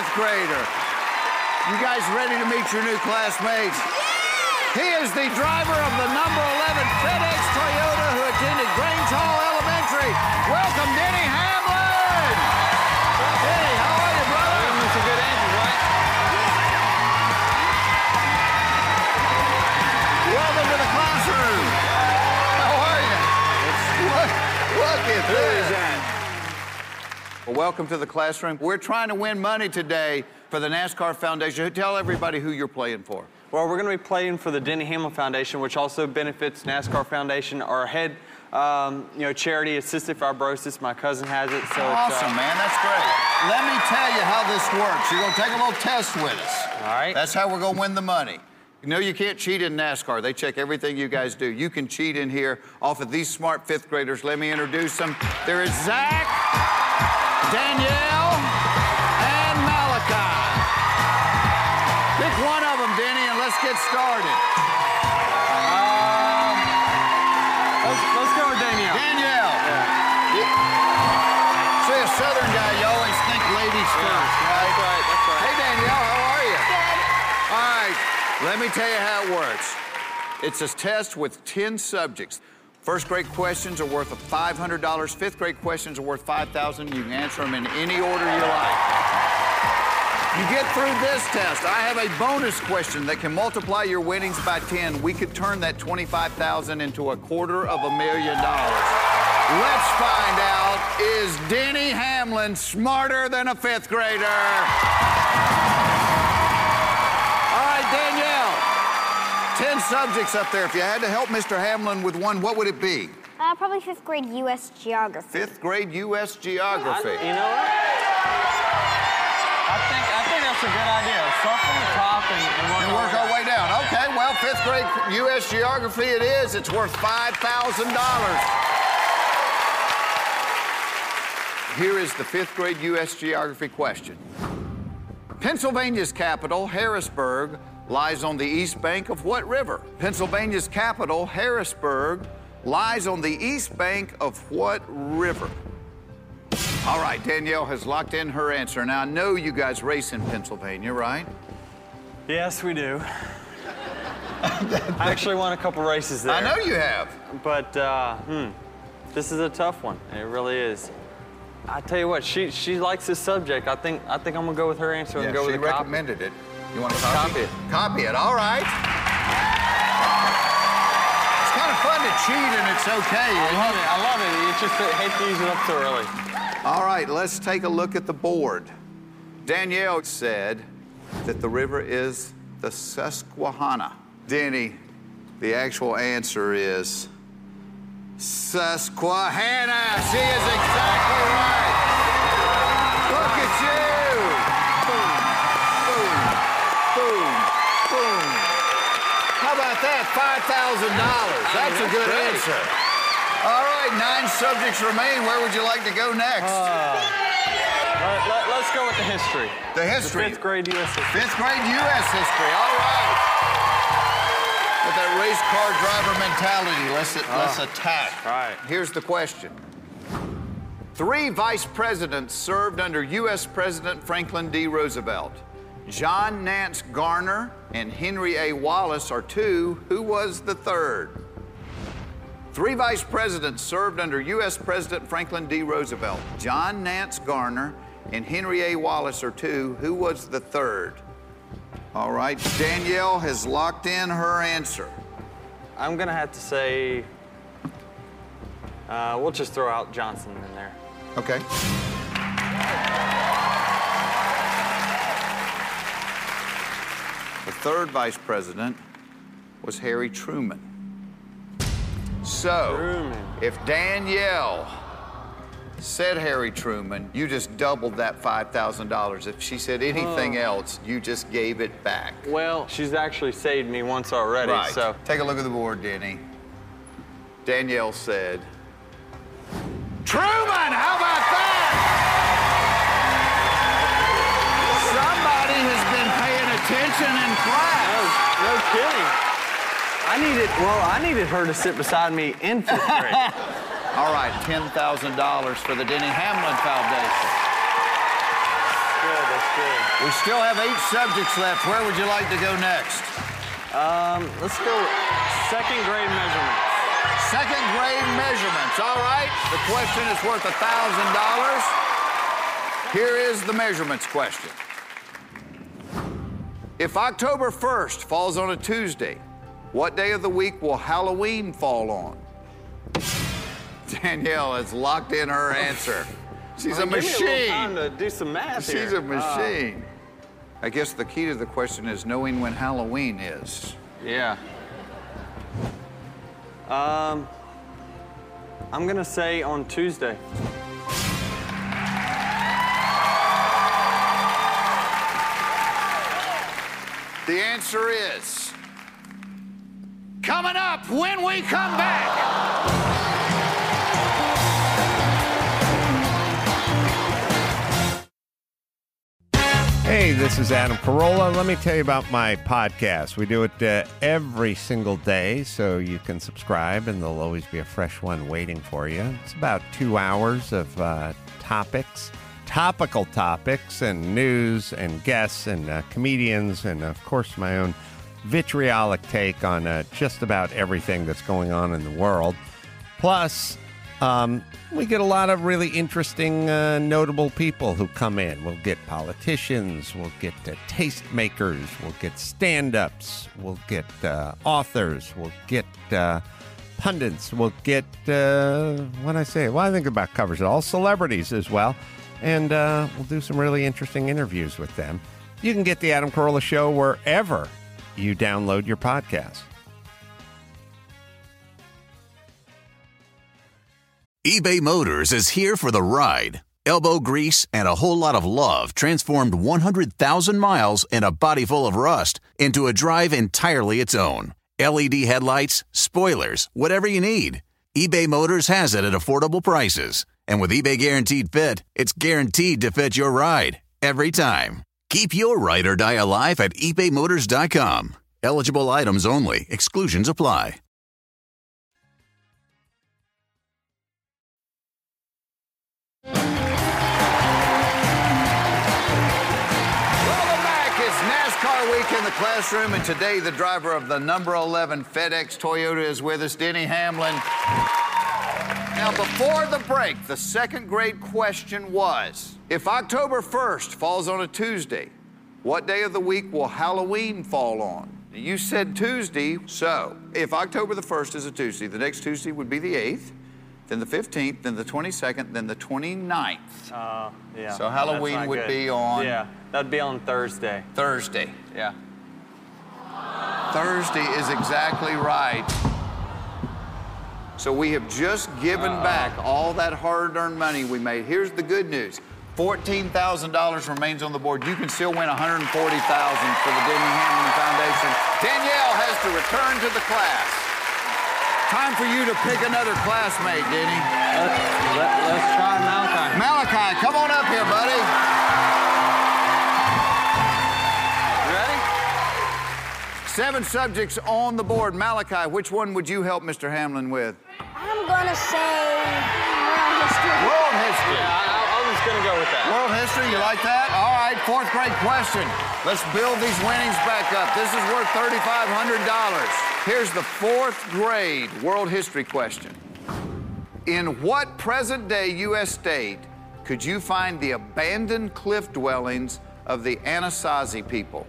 Fifth Grader? You guys ready to meet your new classmates? He is the driver of the number 11 FedEx Toyota who attended Grange Hall Elementary. Welcome, Denny Hamlin. Denny, how are you, brother? It's a good answer, right? Welcome to the classroom. How are you? Look, look at this. Well, welcome to the classroom. We're trying to win money today for the NASCAR Foundation. Tell everybody who you're playing for. Well, we're going to be playing for the Denny Hamlin Foundation, which also benefits NASCAR Foundation. Our head, um, you know, charity is cystic fibrosis. My cousin has it, so Awesome, uh, man. That's great. Let me tell you how this works. You're going to take a little test with us. All right. That's how we're going to win the money. You know you can't cheat in NASCAR. They check everything you guys do. You can cheat in here off of these smart fifth graders. Let me introduce them. There is Zach, Danielle, and Malachi. Pick one of them, Denny, and let's get started. Um, let's, let's go with Danielle. Danielle. You- See, a Southern guy, you always think ladies first, right? That's right, that's right. Hey, Danielle, how are you? Good. All right, let me tell you how it works. It's a test with 10 subjects. First grade questions are worth $500. Fifth grade questions are worth $5,000. You can answer them in any order you like. You get through this test. I have a bonus question that can multiply your winnings by 10. We could turn that $25,000 into a quarter of a million dollars. Let's find out is Denny Hamlin smarter than a fifth grader? 10 subjects up there. If you had to help Mr. Hamlin with one, what would it be? Uh, probably fifth grade U.S. geography. Fifth grade U.S. I, geography. you know what? I think I think that's a good idea. Start from the top and, and work, And work our our way down. Okay, well, fifth grade U.S. geography it is. It's worth $5,000. Here is the fifth grade U.S. geography question. Pennsylvania's capital, Harrisburg, lies on the east bank of what river? Pennsylvania's capital, Harrisburg, lies on the east bank of what river? All right, Danielle has locked in her answer. Now, I know you guys race in Pennsylvania, right? Yes, we do. I actually won a couple races there. I know you have. But uh, hmm, this is a tough one. It really is. I tell you what, she she likes this subject. I think I think I'm gonna go with her answer and Yeah, go with the copy. recommended it. You want to copy? Copy it. Copy it. All right. It's kind of fun to cheat, and it's okay. I love it? I love it. It's just I hate to use it up so early. All right, let's take a look at the board. Danielle said that the river is the Susquehanna. Denny, the actual answer is Susquehanna. She is exactly right. That's a good answer. All right, nine subjects remain. Where would you like to go next? Uh, let, us go with the history. the history. Fifth grade U.S. history. Fifth grade U.S. history. All right. With that race car driver mentality, let's, let's uh, attack. right. Here's the question. Three vice presidents served under U.S. President Franklin D. Roosevelt. John Nance Garner and Henry A. Wallace are two. Who was the third? Three vice presidents served under U.S. President Franklin D. Roosevelt. John Nance Garner and Henry A. Wallace are two. Who was the third? All right, Danielle has locked in her answer. I'm gonna have to say, uh, we'll just throw out Johnson in there. Okay. Third vice president was Harry Truman. So, Truman. if Danielle said Harry Truman, you just doubled that $5,000. If she said anything else, you just gave it back. Well, she's actually saved me once already, Right. so. Take a look at the board, Denny. Danielle said, Truman, how kidding. I needed, well, I needed her to sit beside me in fifth grade. All right, $10,000 for the Denny Hamlin Foundation. good, that's good. We still have eight subjects left. Where would you like to go next? Um, let's go second grade measurements. Second grade measurements. All right, the question is worth $1,000. Here is the measurements question. If October 1st falls on a Tuesday, what day of the week will Halloween fall on? Danielle has locked in her answer. She's a Give me a machine. time to do some math here. She's a machine. I guess the key to the question is knowing when Halloween is. Yeah. Um, I'm gonna say on Tuesday. The answer is coming up when we come back. Hey, this is Adam Carolla. Let me tell you about my podcast. We do it uh, every single day, so you can subscribe, and there'll always be a fresh one waiting for you. It's about two hours of uh, topics, topical topics, and news, and guests, and uh, comedians, and of course, my own vitriolic take on uh, just about everything that's going on in the world. Plus, um, we get a lot of really interesting, uh, notable people who come in. We'll get politicians, we'll get uh, tastemakers, we'll get stand ups, we'll get uh, authors, we'll get uh, pundits, we'll get, uh, what I say? Well, I think about covers it all, celebrities as well. And uh, we'll do some really interesting interviews with them. You can get The Adam Carolla Show wherever you download your podcast. eBay Motors is here for the ride. Elbow grease and a whole lot of love transformed 100,000 miles and a body full of rust into a drive entirely its own. LED headlights, spoilers, whatever you need. eBay Motors has it at affordable prices. And with eBay Guaranteed Fit, it's guaranteed to fit your ride every time. Keep your ride or die alive at ebaymotors.com. Eligible items only, exclusions apply. Welcome back. It's NASCAR week in the classroom, and today the driver of the number 11 FedEx Toyota is with us, Denny Hamlin. Now, before the break, the second grade question was if October 1st falls on a Tuesday, what day of the week will Halloween fall on? You said Tuesday, so if October the 1st is a Tuesday, the next Tuesday would be the 8th, then the 15th, then the 22nd, then the 29th. Uh, yeah. So Halloween would good. be on- Yeah, that'd be on Thursday. Thursday. Yeah. Thursday is exactly right. So we have just given ah. back all that hard-earned money we made. Here's the good news. $14,000 remains on the board. You can still win $140,000 for the Denny Hamlin Foundation. Danielle has to return to the class. Time for you to pick another classmate, Denny. Let's, let, let's try Malachi. Malachi, come on up here, buddy. You ready? Seven subjects on the board. Malachi, which one would you help Mr. Hamlin with? I'm gonna say world history. World history. Yeah, I, I was just gonna go with that. World history, you like that? All right, fourth grade question. Let's build these winnings back up. This is worth $3,500. Here's the fourth grade world history question. In what present day U.S. state could you find the abandoned cliff dwellings of the Anasazi people?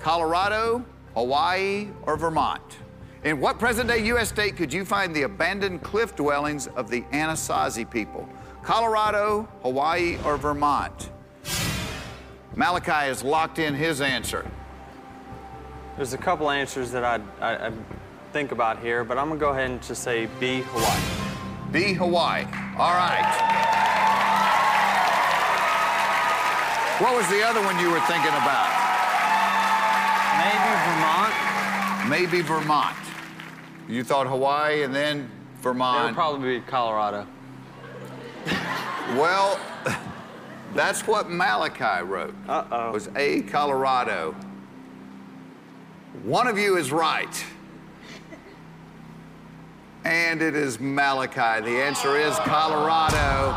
Colorado, Hawaii, or Vermont? In what present day U.S. state could you find the abandoned cliff dwellings of the Anasazi people? Colorado, Hawaii, or Vermont? Malachi has locked in his answer. There's a couple answers that I'd, I, I think about here, but I'm gonna go ahead and just say B, Hawaii. B, Hawaii. All right. What was the other one you were thinking about? Maybe Vermont. Maybe Vermont. You thought Hawaii and then Vermont. It would probably be Colorado. Well, that's what Malachi wrote. Uh-oh. Was A, Colorado. One of you is right. And it is Malachi. The answer is Colorado.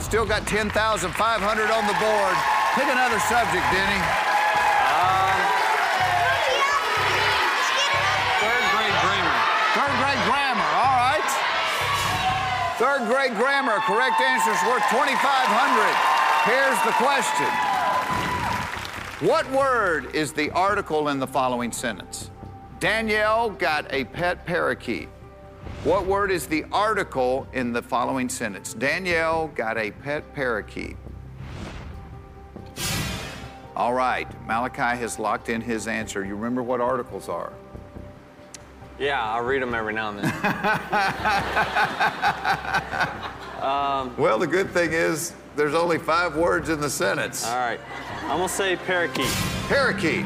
Still got 10,500 on the board. Pick another subject, Denny. Third grade grammar, correct answer is worth 2,500. Here's the question. What word is the article in the following sentence? Danielle got a pet parakeet. What word is the article in the following sentence? Danielle got a pet parakeet. All right, Malachi has locked in his answer. You remember what articles are? Yeah, I read them every now and then. Um, well, the good thing is there's only five words in the sentence. All right. I'm gonna say parakeet. Parakeet.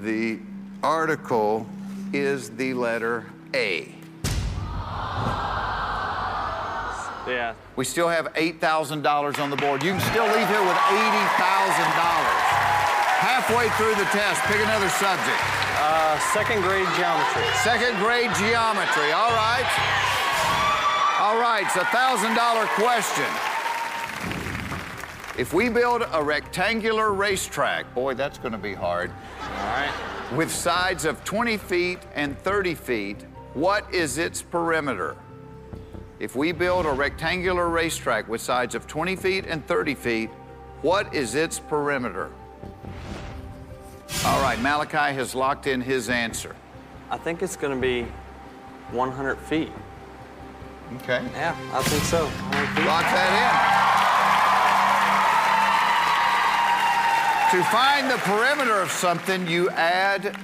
The article is the letter A. Yeah. We still have $8,000 on the board. You can still leave here with $80,000. Halfway through the test, pick another subject. Uh, second grade geometry. Second grade geometry. All right. All right, it's a thousand dollar question. If we build a rectangular racetrack, boy, that's going to be hard, All right. with sides of 20 feet and 30 feet, what is its perimeter? If we build a rectangular racetrack with sides of 20 feet and 30 feet, what is its perimeter? All right, Malachi has locked in his answer. I think it's gonna be 100 feet. Okay. Yeah, I think so. Lock that in. To find the perimeter of something, you add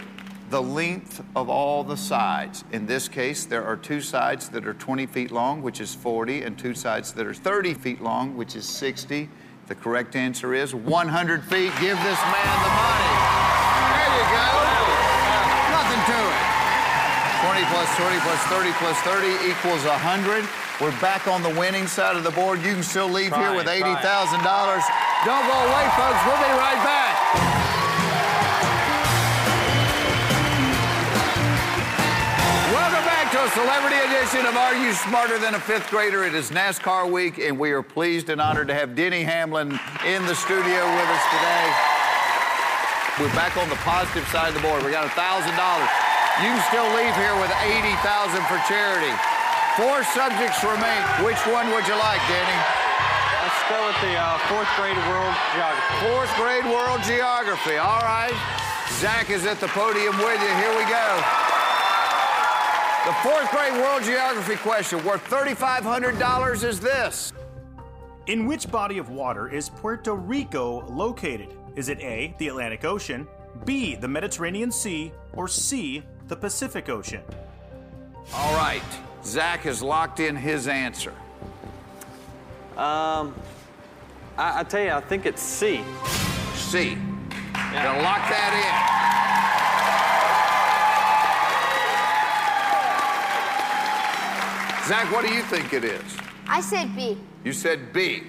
the length of all the sides. In this case, there are two sides that are 20 feet long, which is 40, and two sides that are 30 feet long, which is 60. The correct answer is 100 feet. Give this man the money. There you go. Nothing to it. 20 plus 20 plus 30 plus 30 equals 100. We're back on the winning side of the board. You can still leave Try here with $80,000. Don't go away, folks. We'll be right back. Welcome back to a celebrity edition of Are You Smarter Than a Fifth Grader? It is NASCAR week, and we are pleased and honored to have Denny Hamlin in the studio with us today. We're back on the positive side of the board. We got $1,000. You can still leave here with 80,000 for charity. Four subjects remain. Which one would you like, Denny? Let's go with the uh, fourth grade world geography. Fourth grade world geography. All right. Zach is at the podium with you. Here we go. The fourth grade world geography question worth $3,500 is this. In which body of water is Puerto Rico located? Is it A, the Atlantic Ocean, B, the Mediterranean Sea, or C, the Pacific Ocean? All right. Zach has locked in his answer. Um, I, I tell you, I think it's C. C. Gonna lock that Zach, what do you think it is? I said B. You said B.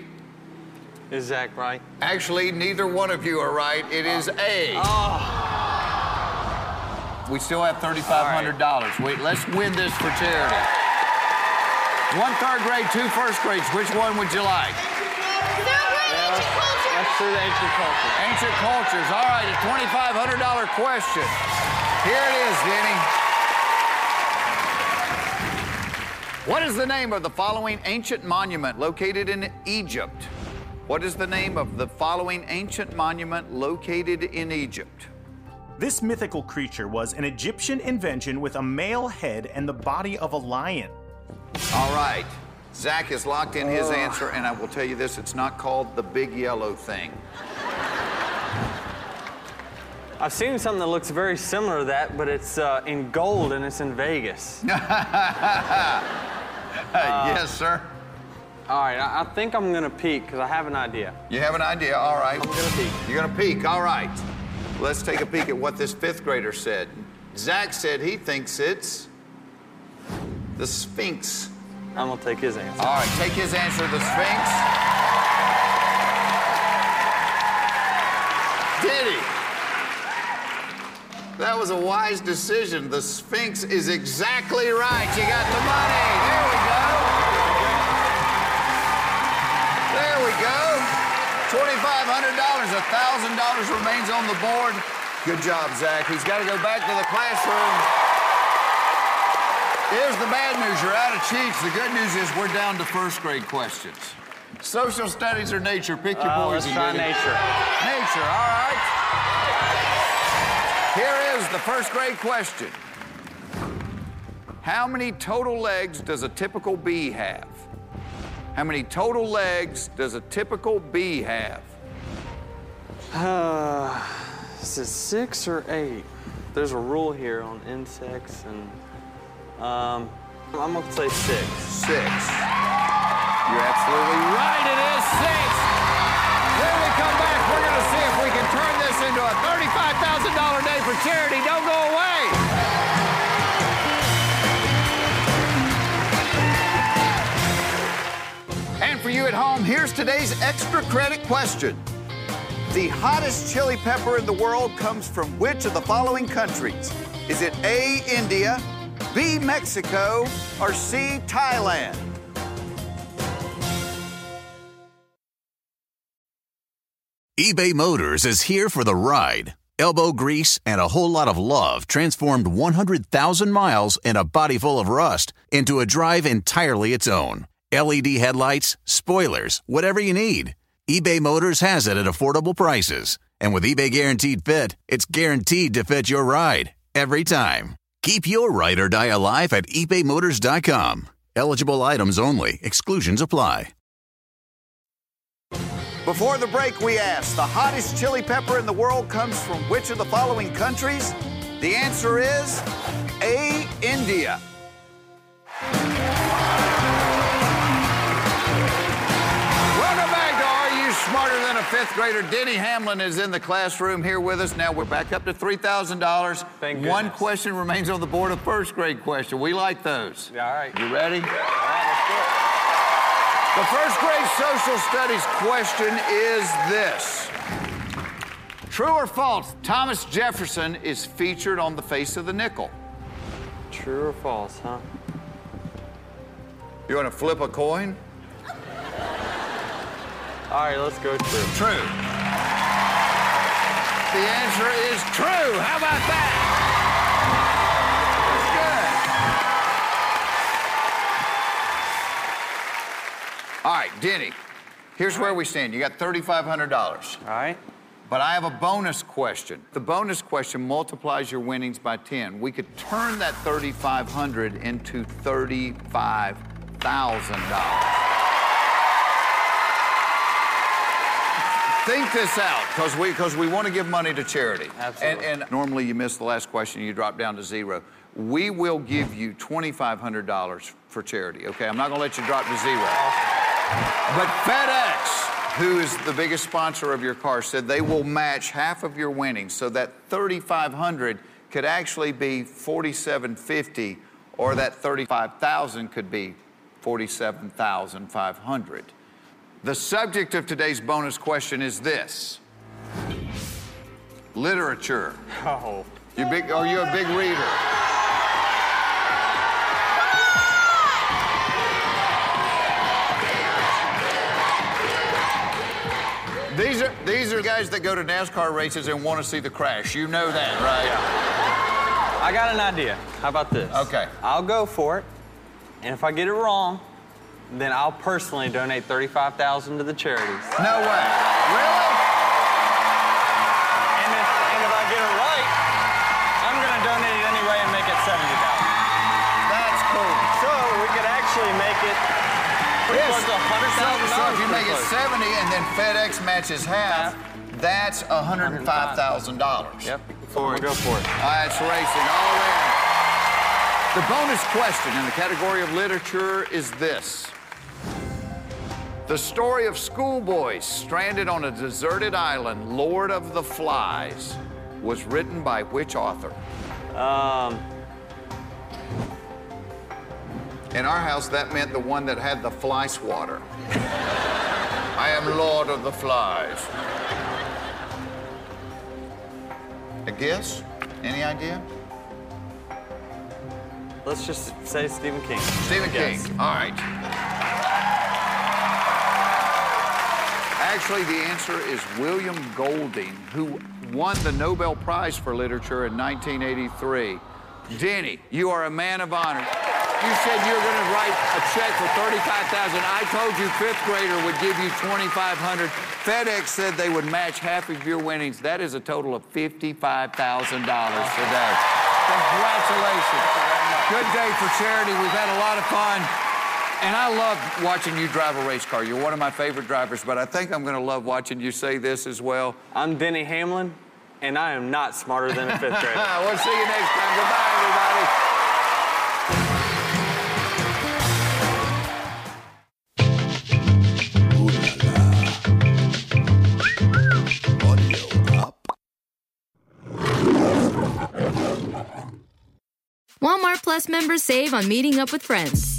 Is Zach right? Actually, neither one of you are right. It is A. Oh. We still have $3,500. Wait, let's win this for charity. One third grade, two first grades. Which one would you like? Let's do the ancient culture. Ancient cultures. All right, a $2,500 question. Here it is, Denny. What is the name of the following ancient monument located in Egypt? What is the name of the following ancient monument located in Egypt? This mythical creature was an Egyptian invention with a male head and the body of a lion. All right. Zach has locked in his answer, and I will tell you this it's not called the big yellow thing. I've seen something that looks very similar to that, but it's uh, in gold and it's in Vegas. Uh, uh, yes, sir. All right, I, I think I'm gonna peek because I have an idea. You have an idea. All right. I'm gonna peek. You're going to peek. All right. Let's take a peek at what this fifth grader said. Zach said he thinks it's the Sphinx. I'm gonna take his answer. All right, take his answer, the Sphinx. Did he? That was a wise decision. The Sphinx is exactly right. You got the money. $2,500. $1,000 remains on the board. Good job, Zach. He's got to go back to the classroom. Here's the bad news. You're out of cheats. The good news is we're down to first grade questions. Social studies or nature? Pick your Uh, let's poison. try Diddy. nature. Nature, all right. Here is the first grade question. How many total legs does a typical bee have? How many total legs does a typical bee have? Uh, is it six or eight? There's a rule here on insects and um, I'm gonna say six. Six. You're absolutely right. It is six. When we come back, we're to see if we can turn this into a $35,000 day for charity. Don't go away. At home, here's today's extra credit question. The hottest chili pepper in the world comes from which of the following countries? Is it A, India, B, Mexico, or C, Thailand? eBay Motors is here for the ride. Elbow grease and a whole lot of love transformed 100,000 miles and a body full of rust into a drive entirely its own. LED headlights, spoilers, whatever you need. eBay Motors has it at affordable prices. And with eBay Guaranteed Fit, it's guaranteed to fit your ride every time. Keep your ride or die alive at ebaymotors.com. Eligible items only, exclusions apply. Before the break, we asked the hottest chili pepper in the world comes from which of the following countries? The answer is A, India. Than a Fifth Grader? Denny Hamlin is in the classroom here with us. Now we're back up to $3,000. Thank One question remains on the board, a first grade question. We like those. Yeah, all right. You ready? The first grade social studies question is this True or false, Thomas Jefferson is featured on the face of the nickel? True or false, huh? You want to flip a coin? All right, let's go true. True. The answer is true. How about that? That's good. All right, Denny, here's where we stand. You got $3,500. All right. But I have a bonus question. The bonus question multiplies your winnings by 10. We could turn that 3,500 into $35,000. Think this out, because we because we want to give money to charity. Absolutely. And, and normally you miss the last question, you drop down to zero. We will give you $2,500 for charity. Okay, I'm not going to let you drop to zero. But FedEx, who is the biggest sponsor of your car, said they will match half of your winnings, so that 3,500 could actually be 4,750, or that 35,000 could be 47,500. The subject of today's bonus question is this: literature. Oh. You big? Oh, are you a big reader? These are these are guys that go to NASCAR races and want to see the crash. You know that, right? Yeah. I got an idea. How about this? Okay. I'll go for it. And if I get it wrong, then I'll personally donate 35000 to the charities. No way. Really? And if, and if I get it right, I'm going to donate it anyway and make it 70000 That's cool. So we could actually make it pretty close to $100,000. So, so if you make it pretty close. 70 and then FedEx matches half, that's $105,000. Yep. We'll go for it. All right, it's racing all in. The bonus question in the category of literature is this. The story of schoolboys stranded on a deserted island, Lord of the Flies, was written by which author? Um, In our house, that meant the one that had the fly swatter. I am Lord of the Flies. A guess? Any idea? let's just say Stephen King. Stephen King. All right. Actually, the answer is William Golding, who won the Nobel Prize for Literature in 1983. Denny, you are a man of honor. You said you were going to write a check for 35000 I told you fifth grader would give you 2500 FedEx said they would match half of your winnings. That is a total of $55,000 today. Congratulations. Good day for charity. We've had a lot of fun. And I love watching you drive a race car. You're one of my favorite drivers, but I think I'm going to love watching you say this as well. I'm Denny Hamlin, and I am not smarter than a fifth grader. we'll see you next time. Goodbye, everybody. Walmart Plus members save on meeting up with friends.